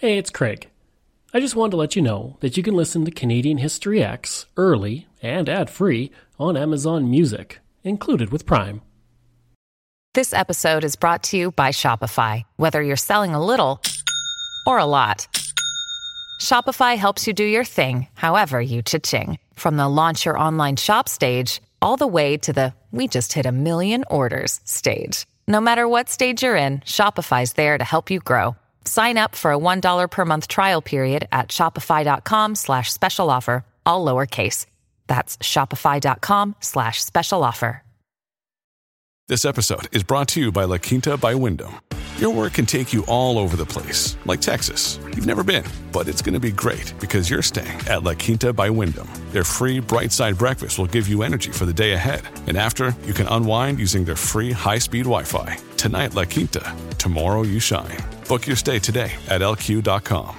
Hey, it's Craig. I just wanted to let you know that you can listen to Canadian History X early and ad free on Amazon Music, included with Prime. This episode is brought to you by Shopify. Whether you're selling a little or a lot, Shopify helps you do your thing, however you cha-ching. From the launch your online shop stage, all the way to the we just hit a million orders stage. No matter what stage you're in, Shopify's there to help you grow. Sign up for a $1 per month trial period at shopify.com slash special offer, all lowercase. That's shopify.com slash special offer. This episode is brought to you by La Quinta by Wyndham. Your work can take you all over the place, like Texas. You've never been, but it's going to be great because you're staying at La Quinta by Wyndham. Their free bright side breakfast will give you energy for the day ahead. And after, you can unwind using their free high speed Wi Fi. Tonight, La Quinta. Tomorrow, you shine. Book your stay today at lq.com.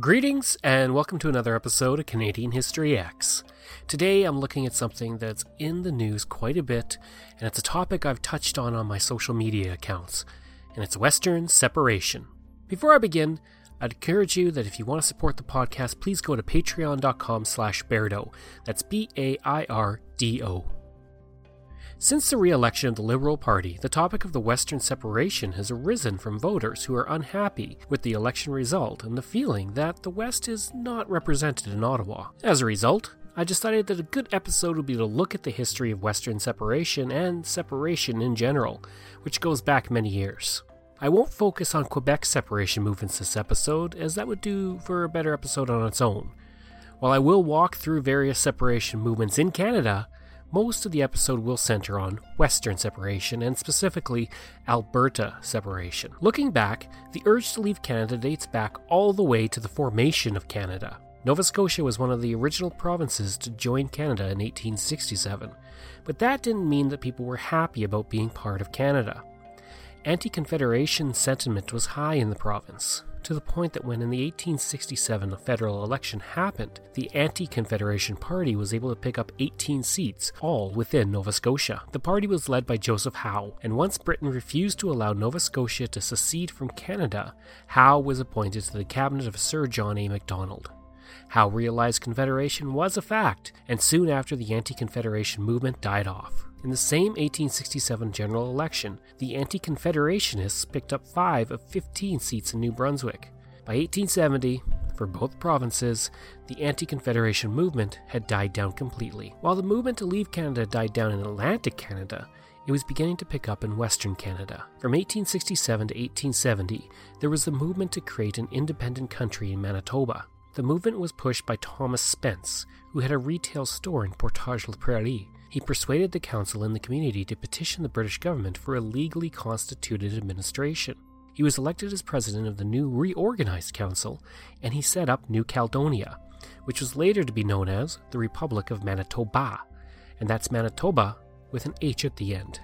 Greetings, and welcome to another episode of Canadian History X. Today I'm looking at something that's in the news quite a bit, and it's a topic I've touched on on my social media accounts, and it's Western separation. Before I begin, I'd encourage you that if you want to support the podcast, please go to patreon.com slash Bairdo. That's B-A-I-R-D-O. Since the re election of the Liberal Party, the topic of the Western separation has arisen from voters who are unhappy with the election result and the feeling that the West is not represented in Ottawa. As a result, I decided that a good episode would be to look at the history of Western separation and separation in general, which goes back many years. I won't focus on Quebec separation movements this episode, as that would do for a better episode on its own. While I will walk through various separation movements in Canada, most of the episode will center on Western separation and specifically Alberta separation. Looking back, the urge to leave Canada dates back all the way to the formation of Canada. Nova Scotia was one of the original provinces to join Canada in 1867, but that didn't mean that people were happy about being part of Canada. Anti Confederation sentiment was high in the province, to the point that when in the 1867 federal election happened, the Anti Confederation Party was able to pick up 18 seats, all within Nova Scotia. The party was led by Joseph Howe, and once Britain refused to allow Nova Scotia to secede from Canada, Howe was appointed to the cabinet of Sir John A. Macdonald. Howe realized Confederation was a fact, and soon after the anti Confederation movement died off. In the same 1867 general election, the anti Confederationists picked up 5 of 15 seats in New Brunswick. By 1870, for both provinces, the anti Confederation movement had died down completely. While the movement to leave Canada died down in Atlantic Canada, it was beginning to pick up in Western Canada. From 1867 to 1870, there was the movement to create an independent country in Manitoba. The movement was pushed by Thomas Spence, who had a retail store in Portage la Prairie. He persuaded the council and the community to petition the British government for a legally constituted administration. He was elected as president of the new reorganized council, and he set up New Caledonia, which was later to be known as the Republic of Manitobah, and that's Manitobah with an H at the end.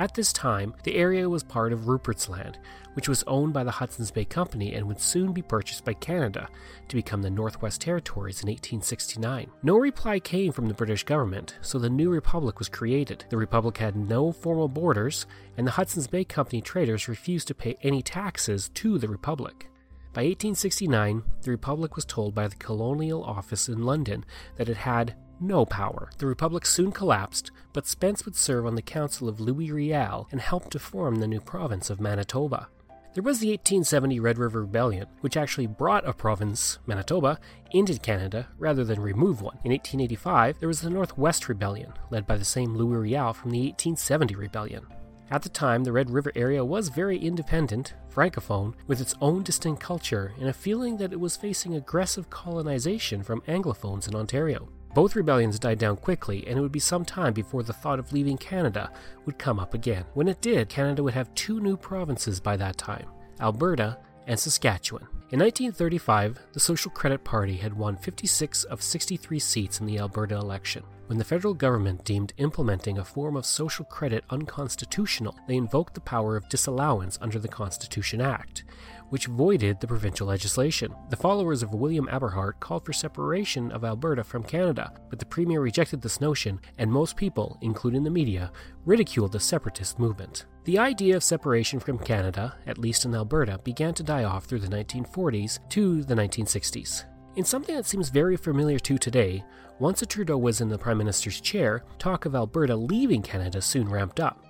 At this time, the area was part of Rupert's Land, which was owned by the Hudson's Bay Company and would soon be purchased by Canada to become the Northwest Territories in 1869. No reply came from the British government, so the new republic was created. The republic had no formal borders, and the Hudson's Bay Company traders refused to pay any taxes to the republic. By 1869, the Republic was told by the Colonial Office in London that it had no power. The Republic soon collapsed, but Spence would serve on the Council of Louis Riel and help to form the new province of Manitoba. There was the 1870 Red River Rebellion, which actually brought a province, Manitoba, into Canada rather than remove one. In 1885, there was the Northwest Rebellion, led by the same Louis Riel from the 1870 Rebellion. At the time, the Red River area was very independent, francophone, with its own distinct culture and a feeling that it was facing aggressive colonization from Anglophones in Ontario. Both rebellions died down quickly, and it would be some time before the thought of leaving Canada would come up again. When it did, Canada would have two new provinces by that time Alberta and Saskatchewan. In 1935, the Social Credit Party had won 56 of 63 seats in the Alberta election. When the federal government deemed implementing a form of social credit unconstitutional, they invoked the power of disallowance under the Constitution Act, which voided the provincial legislation. The followers of William Aberhart called for separation of Alberta from Canada, but the premier rejected this notion, and most people, including the media, ridiculed the separatist movement. The idea of separation from Canada, at least in Alberta, began to die off through the 1940s to the 1960s. In something that seems very familiar to today, once a Trudeau was in the Prime Minister's chair, talk of Alberta leaving Canada soon ramped up.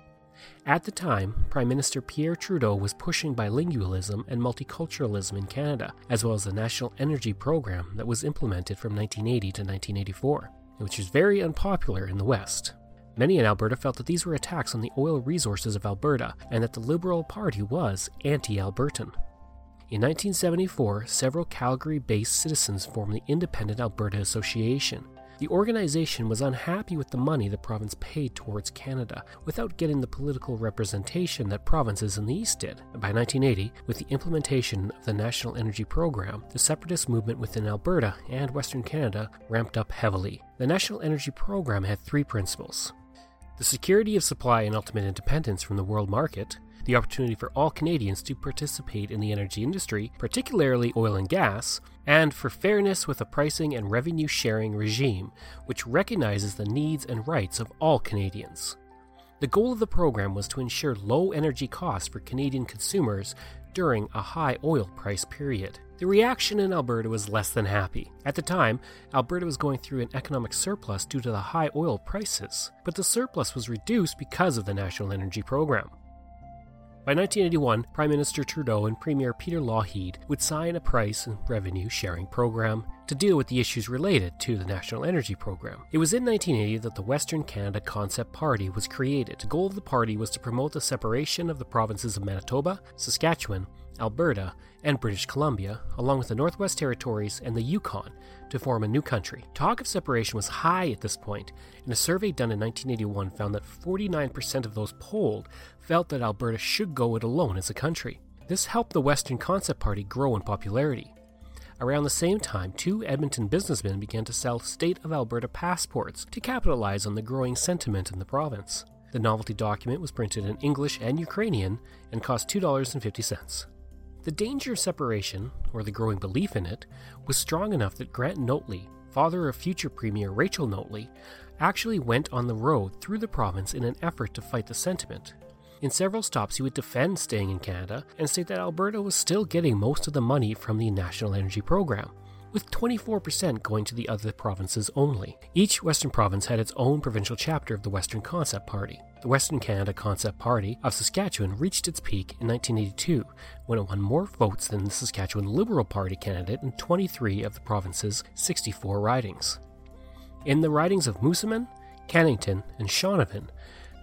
At the time, Prime Minister Pierre Trudeau was pushing bilingualism and multiculturalism in Canada, as well as the National Energy Program that was implemented from 1980 to 1984, which was very unpopular in the West. Many in Alberta felt that these were attacks on the oil resources of Alberta and that the Liberal Party was anti Albertan. In 1974, several Calgary based citizens formed the Independent Alberta Association. The organization was unhappy with the money the province paid towards Canada without getting the political representation that provinces in the East did. By 1980, with the implementation of the National Energy Program, the separatist movement within Alberta and Western Canada ramped up heavily. The National Energy Program had three principles the security of supply and ultimate independence from the world market, the opportunity for all Canadians to participate in the energy industry, particularly oil and gas, and for fairness with a pricing and revenue sharing regime which recognizes the needs and rights of all Canadians. The goal of the program was to ensure low energy costs for Canadian consumers during a high oil price period. The reaction in Alberta was less than happy. At the time, Alberta was going through an economic surplus due to the high oil prices, but the surplus was reduced because of the National Energy Program. By 1981, Prime Minister Trudeau and Premier Peter Lougheed would sign a price and revenue sharing program to deal with the issues related to the National Energy Program. It was in 1980 that the Western Canada Concept Party was created. The goal of the party was to promote the separation of the provinces of Manitoba, Saskatchewan, Alberta, and British Columbia, along with the Northwest Territories and the Yukon, to form a new country. Talk of separation was high at this point, and a survey done in 1981 found that 49% of those polled felt that Alberta should go it alone as a country. This helped the Western Concept Party grow in popularity. Around the same time, two Edmonton businessmen began to sell State of Alberta passports to capitalize on the growing sentiment in the province. The novelty document was printed in English and Ukrainian and cost $2.50. The danger of separation, or the growing belief in it, was strong enough that Grant Notley, father of future Premier Rachel Notley, actually went on the road through the province in an effort to fight the sentiment. In several stops, he would defend staying in Canada and state that Alberta was still getting most of the money from the National Energy Program with 24% going to the other provinces only. Each Western province had its own provincial chapter of the Western Concept Party. The Western Canada Concept Party of Saskatchewan reached its peak in 1982 when it won more votes than the Saskatchewan Liberal Party candidate in 23 of the province's 64 ridings. In the ridings of Moosomin, Cannington, and Shaunavon,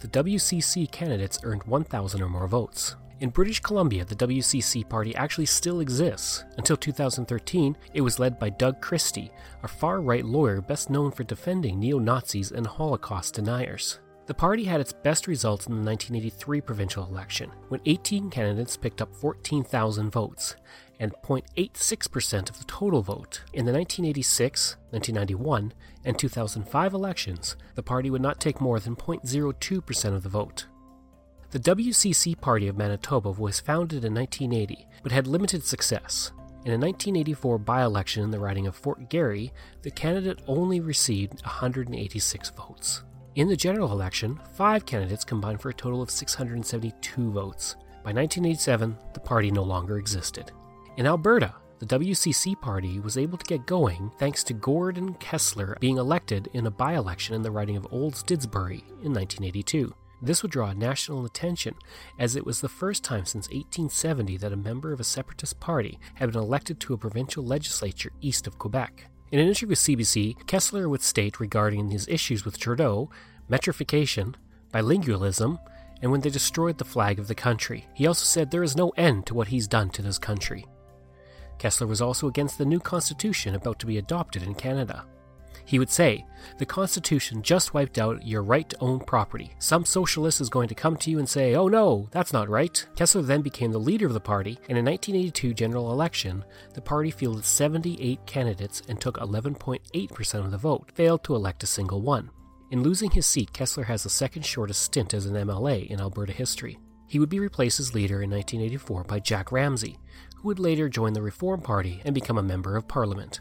the WCC candidates earned 1,000 or more votes. In British Columbia, the WCC party actually still exists. Until 2013, it was led by Doug Christie, a far right lawyer best known for defending neo Nazis and Holocaust deniers. The party had its best results in the 1983 provincial election, when 18 candidates picked up 14,000 votes, and 0.86% of the total vote. In the 1986, 1991, and 2005 elections, the party would not take more than 0.02% of the vote. The WCC Party of Manitoba was founded in 1980 but had limited success. In a 1984 by election in the riding of Fort Garry, the candidate only received 186 votes. In the general election, five candidates combined for a total of 672 votes. By 1987, the party no longer existed. In Alberta, the WCC party was able to get going thanks to Gordon Kessler being elected in a by election in the riding of Olds Didsbury in 1982. This would draw national attention, as it was the first time since 1870 that a member of a separatist party had been elected to a provincial legislature east of Quebec. In an interview with CBC, Kessler would state regarding his issues with Trudeau, metrification, bilingualism, and when they destroyed the flag of the country. He also said there is no end to what he's done to this country. Kessler was also against the new constitution about to be adopted in Canada. He would say, The Constitution just wiped out your right to own property. Some socialist is going to come to you and say, Oh no, that's not right. Kessler then became the leader of the party, and in 1982 general election, the party fielded 78 candidates and took 11.8% of the vote, failed to elect a single one. In losing his seat, Kessler has the second shortest stint as an MLA in Alberta history. He would be replaced as leader in 1984 by Jack Ramsay, who would later join the Reform Party and become a member of Parliament.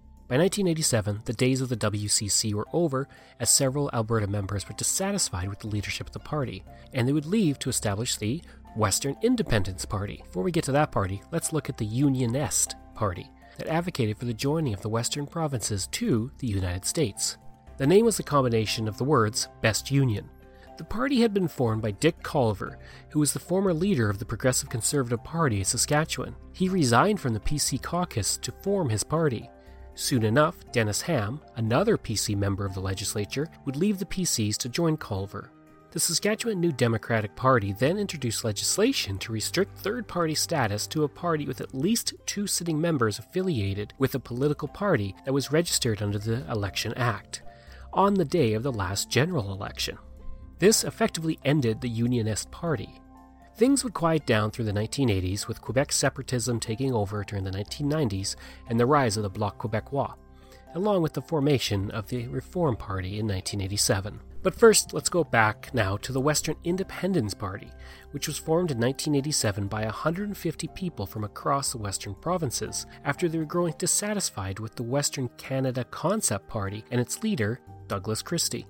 By 1987, the days of the WCC were over as several Alberta members were dissatisfied with the leadership of the party, and they would leave to establish the Western Independence Party. Before we get to that party, let's look at the Unionest Party that advocated for the joining of the Western provinces to the United States. The name was a combination of the words Best Union. The party had been formed by Dick Collver, who was the former leader of the Progressive Conservative Party in Saskatchewan. He resigned from the PC caucus to form his party. Soon enough, Dennis Ham, another PC member of the legislature, would leave the PCs to join Collver. The Saskatchewan New Democratic Party then introduced legislation to restrict third party status to a party with at least two sitting members affiliated with a political party that was registered under the Election Act on the day of the last general election. This effectively ended the Unionest Party. Things would quiet down through the 1980s, with Quebec separatism taking over during the 1990s and the rise of the Bloc Québécois, along with the formation of the Reform Party in 1987. But first, let's go back now to the Western Independence Party, which was formed in 1987 by 150 people from across the Western provinces after they were growing dissatisfied with the Western Canada Concept Party and its leader, Douglas Christie.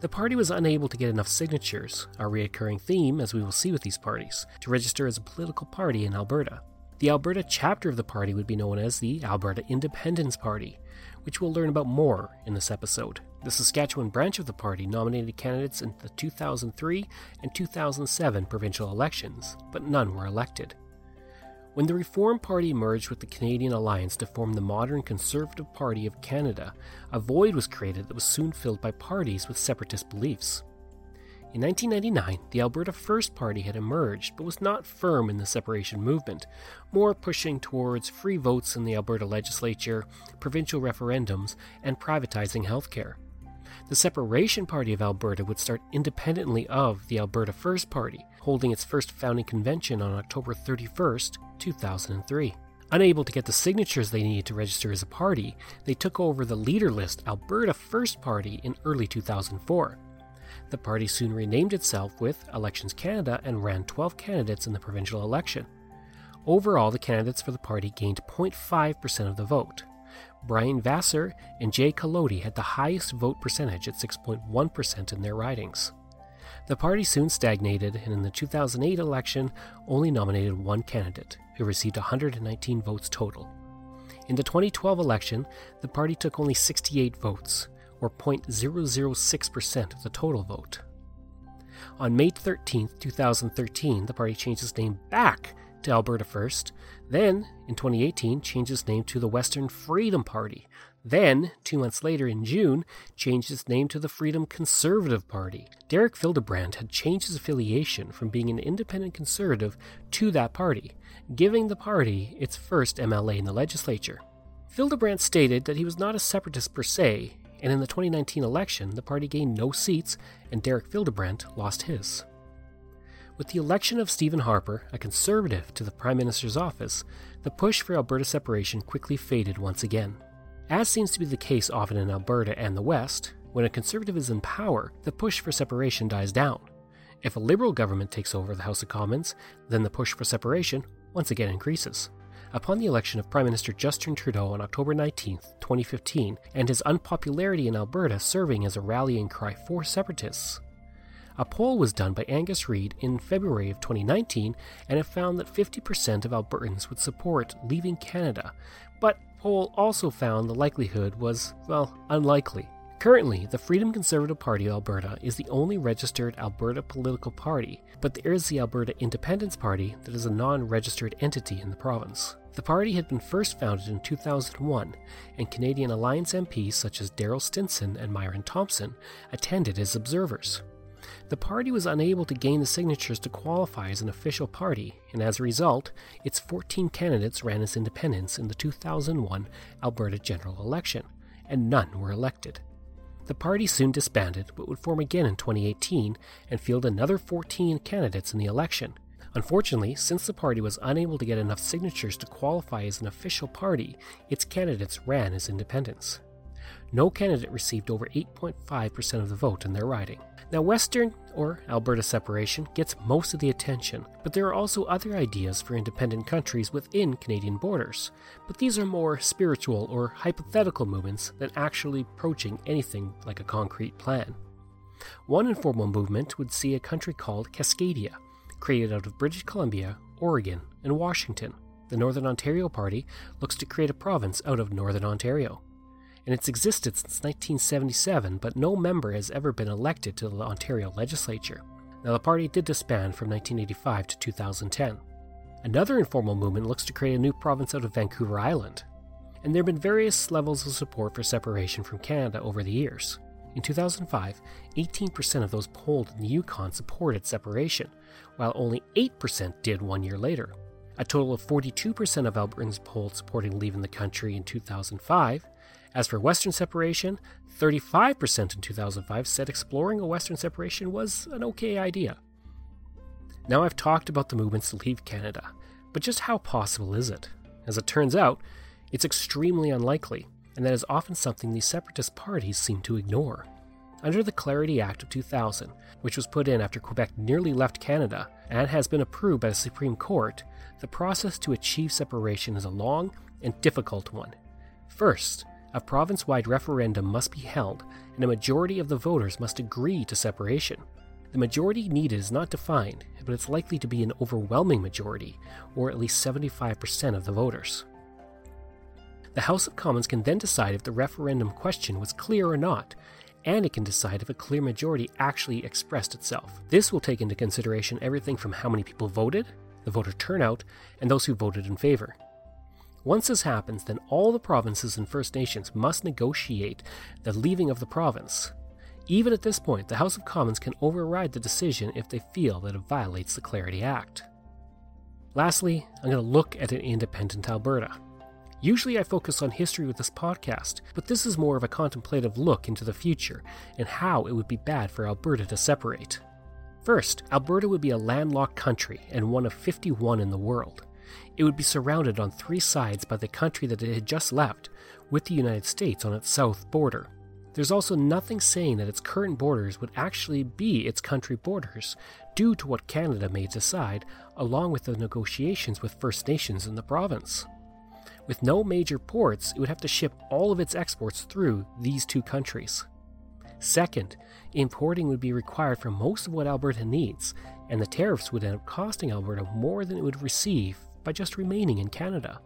The party was unable to get enough signatures, a recurring theme, as we will see with these parties, to register as a political party in Alberta. The Alberta chapter of the party would be known as the Alberta Independence Party, which we'll learn about more in this episode. The Saskatchewan branch of the party nominated candidates in the 2003 and 2007 provincial elections, but none were elected. When the Reform Party merged with the Canadian Alliance to form the modern Conservative Party of Canada, a void was created that was soon filled by parties with separatist beliefs. In 1999, the Alberta First Party had emerged but was not firm in the separation movement, more pushing towards free votes in the Alberta legislature, provincial referendums, and privatizing healthcare. The Separation Party of Alberta would start independently of the Alberta First Party, holding its first founding convention on October 31st, 2003. Unable to get the signatures they needed to register as a party, they took over the leader list Alberta First Party in early 2004. The party soon renamed itself with Elections Canada and ran 12 candidates in the provincial election. Overall, the candidates for the party gained 0.5% of the vote. Brian Vassar and Jay Kalodi had the highest vote percentage at 6.1% in their ridings. The party soon stagnated and in the 2008 election only nominated one candidate, who received 119 votes total. In the 2012 election, the party took only 68 votes, or 0.006% of the total vote. On May 13, 2013, the party changed its name back to Alberta First, then, in 2018, changed its name to the Western Freedom Party, then, two months later in June, changed its name to the Freedom Conservative Party. Derek Fildebrandt had changed his affiliation from being an independent conservative to that party, giving the party its first MLA in the legislature. Fildebrandt stated that he was not a separatist per se, and in the 2019 election, the party gained no seats and Derek Fildebrandt lost his. With the election of Stephen Harper, a conservative, to the Prime Minister's office, the push for Alberta separation quickly faded once again. As seems to be the case often in Alberta and the West, when a conservative is in power, the push for separation dies down. If a Liberal government takes over the House of Commons, then the push for separation once again increases. Upon the election of Prime Minister Justin Trudeau on October 19, 2015, and his unpopularity in Alberta serving as a rallying cry for separatists, a poll was done by Angus Reid in February of 2019 and it found that 50% of Albertans would support leaving Canada, but poll also found the likelihood was, well, unlikely. Currently, the Freedom Conservative Party of Alberta is the only registered Alberta political party, but there is the Alberta Independence Party that is a non registered entity in the province. The party had been first founded in 2001, and Canadian Alliance MPs such as Darrel Stinson and Myron Thompson attended as observers. The party was unable to gain the signatures to qualify as an official party, and as a result, its 14 candidates ran as independents in the 2001 Alberta general election, and none were elected. The party soon disbanded, but would form again in 2018 and field another 14 candidates in the election, Unfortunately, since the party was unable to get enough signatures to qualify as an official party, its candidates ran as independents. No candidate received over 8.5% of the vote in their riding. Now, Western or Alberta separation gets most of the attention, but there are also other ideas for independent countries within Canadian borders. But these are more spiritual or hypothetical movements than actually approaching anything like a concrete plan. One informal movement would see a country called Cascadia, created out of British Columbia, Oregon, and Washington. The Northern Ontario Party looks to create a province out of Northern Ontario. And it's existed since 1977, but no member has ever been elected to the Ontario legislature. Now, the party did disband from 1985 to 2010. Another informal movement looks to create a new province out of Vancouver Island. And there have been various levels of support for separation from Canada over the years. In 2005, 18% of those polled in the Yukon supported separation, while only 8% did one year later. A total of 42% of Albertans polled supported leaving the country in 2005. As for Western separation, 35% in 2005 said exploring a Western separation was an okay idea. Now I've talked about the movements to leave Canada, but just how possible is it? As it turns out, it's extremely unlikely, and that is often something these separatist parties seem to ignore. Under the Clarity Act of 2000, which was put in after Quebec nearly left Canada and has been approved by the Supreme Court, the process to achieve separation is a long and difficult one. First, a province wide referendum must be held, and a majority of the voters must agree to separation. The majority needed is not defined, but it's likely to be an overwhelming majority, or at least 75% of the voters. The House of Commons can then decide if the referendum question was clear or not, and it can decide if a clear majority actually expressed itself. This will take into consideration everything from how many people voted, the voter turnout, and those who voted in favor. Once this happens, then all the provinces and First Nations must negotiate the leaving of the province. Even at this point, the House of Commons can override the decision if they feel that it violates the Clarity Act. Lastly, I'm going to look at an independent Alberta. Usually I focus on history with this podcast, but this is more of a contemplative look into the future and how it would be bad for Alberta to separate. First, Alberta would be a landlocked country and one of 51 in the world. It would be surrounded on three sides by the country that it had just left, with the United States on its south border. There's also nothing saying that its current borders would actually be its country borders, due to what Canada may decide, along with the negotiations with First Nations in the province. With no major ports, it would have to ship all of its exports through these two countries. Second, importing would be required for most of what Alberta needs, and the tariffs would end up costing Alberta more than it would receive by just remaining in Canada.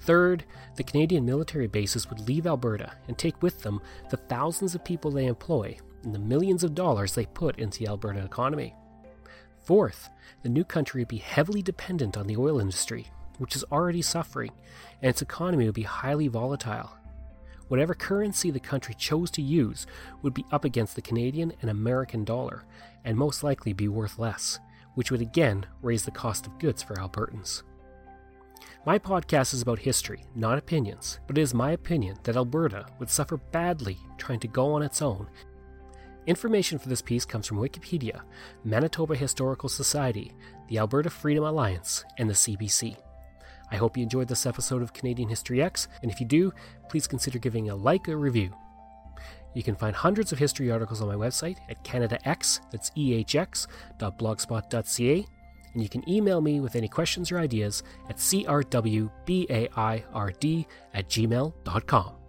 Third, the Canadian military bases would leave Alberta and take with them the thousands of people they employ and the millions of dollars they put into the Alberta economy. Fourth, the new country would be heavily dependent on the oil industry, which is already suffering, and its economy would be highly volatile. Whatever currency the country chose to use would be up against the Canadian and American dollar, and most likely be worth less, which would again raise the cost of goods for Albertans. My podcast is about history, not opinions, but it is my opinion that Alberta would suffer badly trying to go on its own. Information for this piece comes from Wikipedia, Manitoba Historical Society, the Alberta Freedom Alliance, and the CBC. I hope you enjoyed this episode of Canadian History X, and if you do, please consider giving a like or review. You can find hundreds of history articles on my website at CanadaX, that's ehx.blogspot.ca, and you can email me with any questions or ideas at crwbaird at gmail.com.